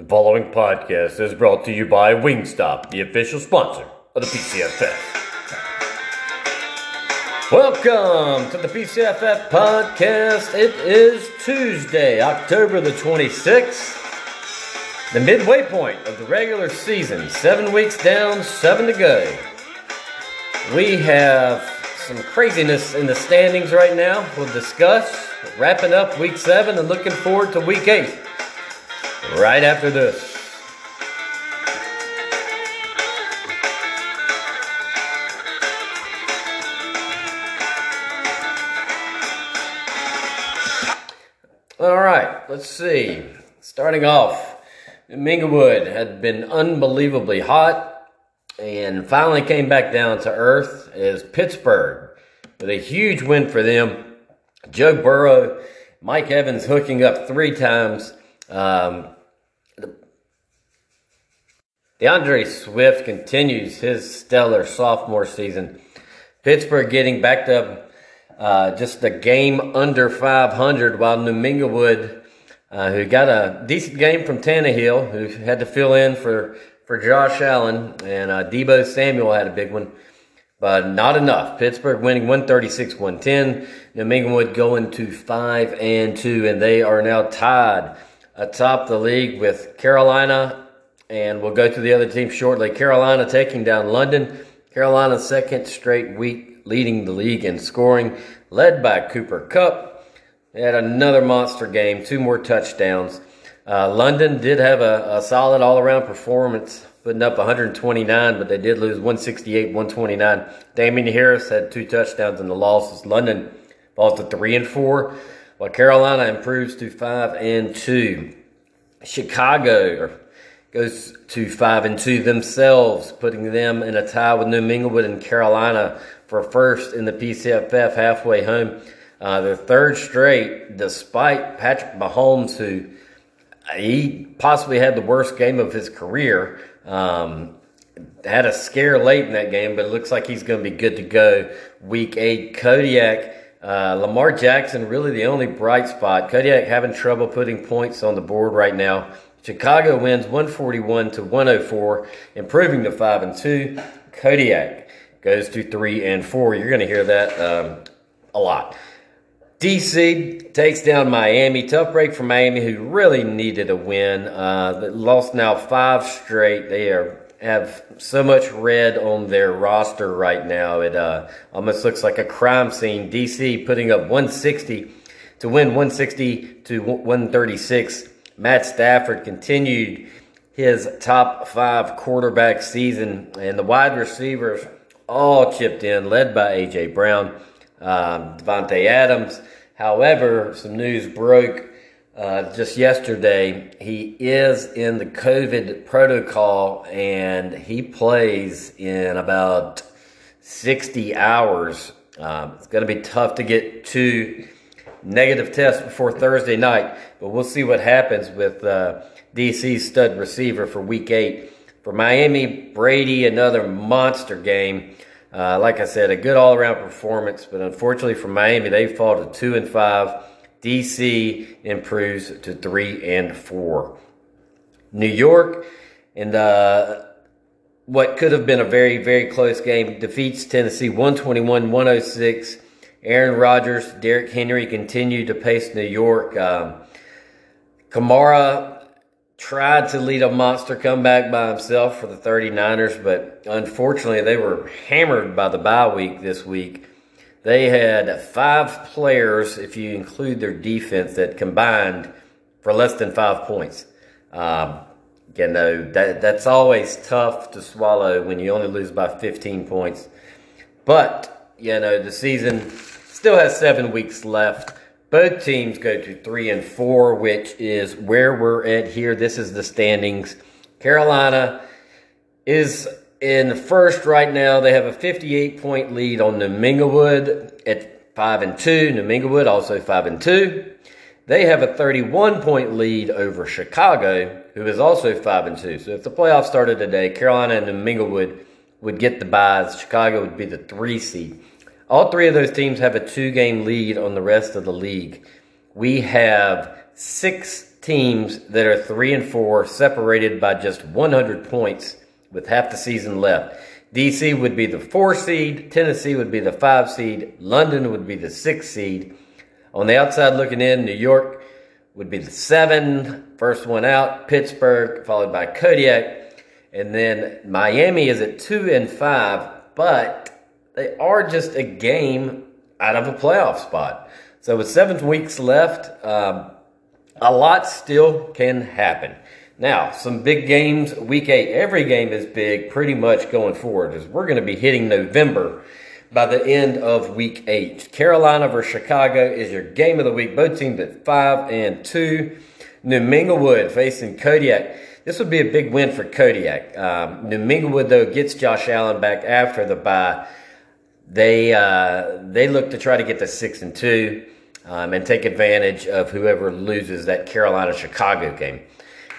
The following podcast is brought to you by Wingstop, the official sponsor of the PCFF. Welcome to the PCFF podcast. It is Tuesday, October the 26th, the midway point of the regular season. Seven weeks down, seven to go. We have some craziness in the standings right now. We'll discuss wrapping up week seven and looking forward to week eight right after this. All right, let's see. Starting off, Minglewood had been unbelievably hot and finally came back down to earth as Pittsburgh with a huge win for them. Joe Burrow, Mike Evans hooking up three times. Um, D'Andre Swift continues his stellar sophomore season. Pittsburgh getting backed up uh, just a game under 500, while New Minglewood, uh, who got a decent game from Tannehill, who had to fill in for, for Josh Allen, and uh, Deebo Samuel had a big one, but not enough. Pittsburgh winning 136 110. New Minglewood going to 5 and 2, and they are now tied atop the league with Carolina, and we'll go to the other team shortly. Carolina taking down London. Carolina's second straight week leading the league in scoring, led by Cooper Kupp. They had another monster game, two more touchdowns. Uh, London did have a, a solid all around performance, putting up 129, but they did lose 168 129. Damien Harris had two touchdowns in the losses. London falls to 3 and 4 while Carolina improves to five and two. Chicago goes to five and two themselves, putting them in a tie with New Minglewood and Carolina for first in the PCFF halfway home. Uh, their third straight, despite Patrick Mahomes, who he possibly had the worst game of his career. Um, had a scare late in that game, but it looks like he's going to be good to go. Week eight, Kodiak uh, Lamar Jackson, really the only bright spot. Kodiak having trouble putting points on the board right now. Chicago wins 141 to 104, improving to 5 and 2. Kodiak goes to 3 and 4. You're going to hear that um, a lot. DC takes down Miami. Tough break for Miami, who really needed a win. Uh, lost now five straight. They are have so much red on their roster right now. It uh, almost looks like a crime scene. DC putting up 160 to win 160 to 136. Matt Stafford continued his top five quarterback season, and the wide receivers all chipped in, led by A.J. Brown, um, Davante Adams. However, some news broke uh, just yesterday. He is in the COVID protocol and he plays in about 60 hours. Um, it's going to be tough to get two negative tests before Thursday night, but we'll see what happens with uh, DC's stud receiver for week eight. For Miami, Brady, another monster game. Uh, like I said, a good all around performance, but unfortunately for Miami, they fall to two and five. DC improves to three and four. New York, in the what could have been a very, very close game, defeats Tennessee 121 106. Aaron Rodgers, Derrick Henry continued to pace New York. Um, Kamara tried to lead a monster comeback by himself for the 39ers, but unfortunately, they were hammered by the bye week this week. They had five players, if you include their defense, that combined for less than five points. Um, you know, that, that's always tough to swallow when you only lose by 15 points. But, you know, the season still has seven weeks left. Both teams go to three and four, which is where we're at here. This is the standings. Carolina is in the first right now, they have a 58 point lead on New Minglewood at 5 and 2. New Minglewood also 5 and 2. They have a 31 point lead over Chicago, who is also 5 and 2. So if the playoffs started today, Carolina and New Minglewood would get the byes. Chicago would be the 3 seed. All three of those teams have a two game lead on the rest of the league. We have six teams that are three and four, separated by just 100 points with half the season left. DC would be the four seed, Tennessee would be the five seed, London would be the six seed. On the outside looking in, New York would be the seven, first one out, Pittsburgh, followed by Kodiak, and then Miami is at two and five, but they are just a game out of a playoff spot. So with seven weeks left, um, a lot still can happen. Now, some big games, week eight. Every game is big pretty much going forward as we're going to be hitting November by the end of week eight. Carolina versus Chicago is your game of the week. Both teams at five and two. New Minglewood facing Kodiak. This would be a big win for Kodiak. Um, New Minglewood, though, gets Josh Allen back after the bye. They uh, they look to try to get to six and two um, and take advantage of whoever loses that Carolina Chicago game.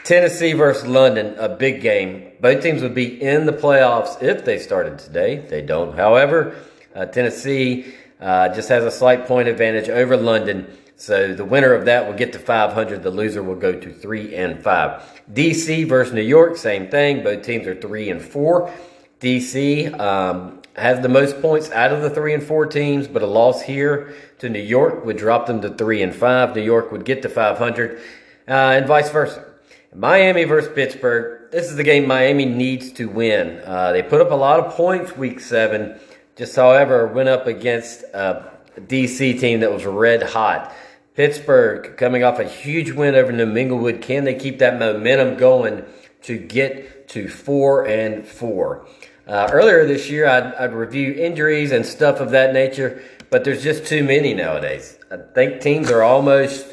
Tennessee versus London, a big game. Both teams would be in the playoffs if they started today. They don't. However, uh, Tennessee uh, just has a slight point advantage over London. So the winner of that will get to 500. The loser will go to three and five. DC versus New York, same thing. Both teams are three and four. DC um, has the most points out of the three and four teams, but a loss here to New York would drop them to three and five. New York would get to 500, uh, and vice versa. Miami versus Pittsburgh. This is the game Miami needs to win. Uh, they put up a lot of points week seven, just however went up against a DC team that was red hot. Pittsburgh coming off a huge win over New Minglewood. Can they keep that momentum going to get to four and four? Uh, earlier this year, I'd, I'd, review injuries and stuff of that nature, but there's just too many nowadays. I think teams are almost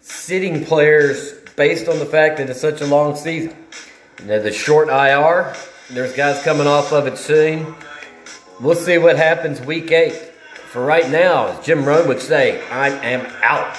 sitting players based on the fact that it's such a long season. You the short IR, there's guys coming off of it soon. We'll see what happens week eight. For right now, as Jim Rome would say, I am out.